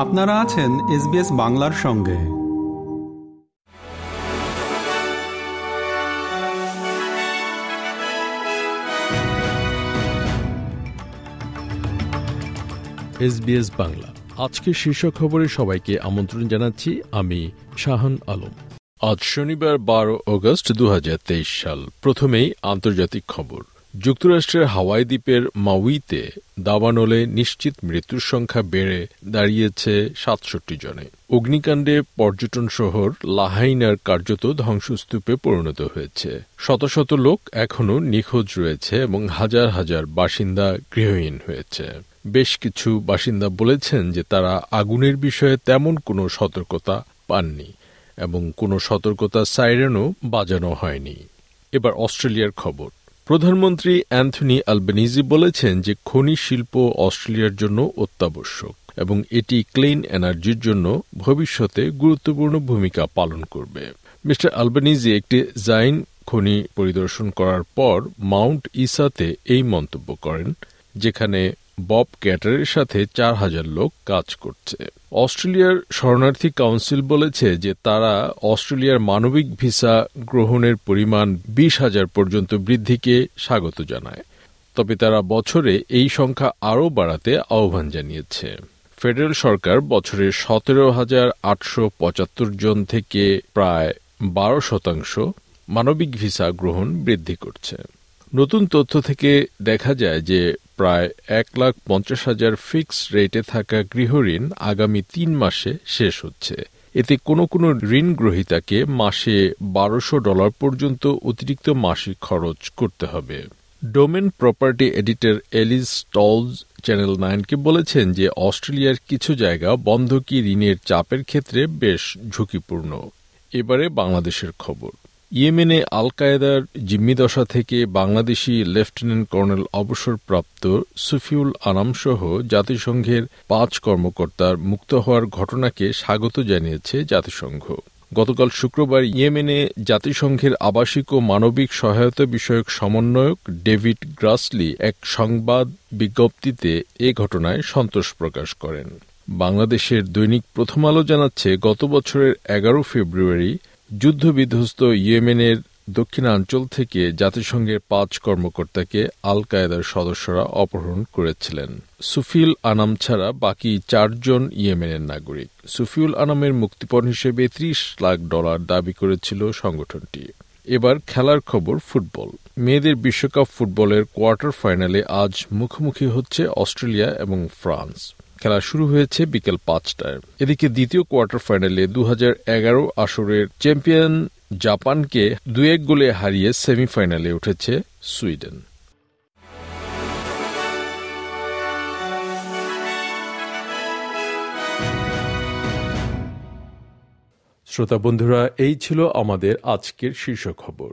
আপনারা আছেন এসবিএস বাংলার সঙ্গে। এসবিএস বাংলা। আজকে শীর্ষ খবরে সবাইকে আমন্ত্রণ জানাচ্ছি আমি শাহান আলম। আজ শনিবার বারো অগস্ট দু হাজার তেইশ সাল। প্রথমেই আন্তর্জাতিক খবর। যুক্তরাষ্ট্রের হাওয়াই দ্বীপের মাউইতে দাবানলে নিশ্চিত মৃত্যুর সংখ্যা বেড়ে দাঁড়িয়েছে সাতষট্টি জনে। অগ্নিকাণ্ডে পর্যটন শহর লাহাইনার কার্যত ধ্বংসস্তূপে পরিণত হয়েছে। শত শত লোক এখনও নিখোঁজ রয়েছে এবং হাজার হাজার বাসিন্দা গৃহহীন হয়েছে। বেশ কিছু বাসিন্দা বলেছেন যে তারা আগুনের বিষয়ে তেমন কোনো সতর্কতা পাননি এবং কোনো সতর্কতা সাইরেনও বাজানো হয়নি। এবার অস্ট্রেলিয়ার খবর। প্রধানমন্ত্রী অ্যান্থনি আলবেনিজি বলেছেন যে খনি শিল্প অস্ট্রেলিয়ার জন্য অত্যাবশ্যক এবং এটি ক্লিন এনার্জির জন্য ভবিষ্যতে গুরুত্বপূর্ণ ভূমিকা পালন করবে। মিস্টার আলবেনিজি একটি জাইন খনি পরিদর্শন করার পর মাউন্ট ইসাতে এই মন্তব্য করেন, যেখানে বব ক্যাটারের সাথে চার হাজার লোক কাজ করছে। অস্ট্রেলিয়ার শরণার্থী কাউন্সিল বলেছে যে তারা অস্ট্রেলিয়ার মানবিক ভিসা গ্রহণের পরিমাণ বিশ হাজার পর্যন্ত বৃদ্ধিকে স্বাগত জানায়। তবে তারা বছরে এই সংখ্যা আরও বাড়াতে আহ্বান জানিয়েছে। ফেডারেল সরকার বছরে সতেরো হাজার আটশো পঁচাত্তর জন থেকে প্রায় বারো শতাংশ মানবিক ভিসা গ্রহণ বৃদ্ধি করছে। নতুন তথ্য থেকে দেখা যায় যে প্রায় এক লাখ পঞ্চাশ হাজার ফিক্সড রেটে থাকা গৃহঋণ আগামী তিন মাসে শেষ হচ্ছে। এতে কোনো কোনো ঋণ গ্রহীতাকে মাসে বারোশো ডলার পর্যন্ত অতিরিক্ত মাসিক খরচ করতে হবে। Domain property editor Alice Stolz channel নাইনকে বলেছেন যে অস্ট্রেলিয়ার কিছু জায়গা বন্ধকি ঋণের চাপের ক্ষেত্রে বেশ ঝুঁকিপূর্ণ। এবারে বাংলাদেশের খবর। ইয়েমেনে আল কায়েদার জিম্মিদশা থেকে বাংলাদেশি লেফটেন্যান্ট কর্নেল অবসরপ্রাপ্ত সুফিউল আনাম সহ জাতিসংঘের পাঁচ কর্মকর্তার মুক্ত হওয়ার ঘটনাকে স্বাগত জানিয়েছে জাতিসংঘ। গতকাল শুক্রবার ইয়েমেনে জাতিসংঘের আবাসিক ও মানবিক সহায়তা বিষয়ক সমন্বয়ক ডেভিড গ্রাসলি এক সংবাদ বিজ্ঞপ্তিতে এ ঘটনায় সন্তোষ প্রকাশ করেন। বাংলাদেশের দৈনিক প্রথম আলো জানাচ্ছে, গত বছরের এগারো ফেব্রুয়ারি যুদ্ধবিধ্বস্ত ইয়েমেনের দক্ষিণাঞ্চল থেকে জাতিসংঘের পাঁচ কর্মকর্তাকে আল কায়েদার সদস্যরা অপহরণ করেছিলেন। সুফিল আনাম ছাড়া বাকি চারজন ইয়েমেনের নাগরিক। সুফিউল আনামের মুক্তিপণ হিসেবে ত্রিশ লাখ ডলার দাবি করেছিল সংগঠনটি। এবার খেলার খবর ফুটবল। মেয়েদের বিশ্বকাপ ফুটবলের কোয়ার্টার ফাইনালে আজ মুখোমুখি হচ্ছে অস্ট্রেলিয়া এবং ফ্রান্স। খেলা শুরু হয়েছে বিকেল পাঁচটায়। এদিকে দ্বিতীয় কোয়ার্টার ফাইনালে দু হাজার এগারো আসরের চ্যাম্পিয়ন জাপানকে দু এক গোলে হারিয়ে সেমিফাইনালে উঠেছে সুইডেন। শ্রোতা বন্ধুরা, এই ছিল আমাদের আজকের শীর্ষ খবর।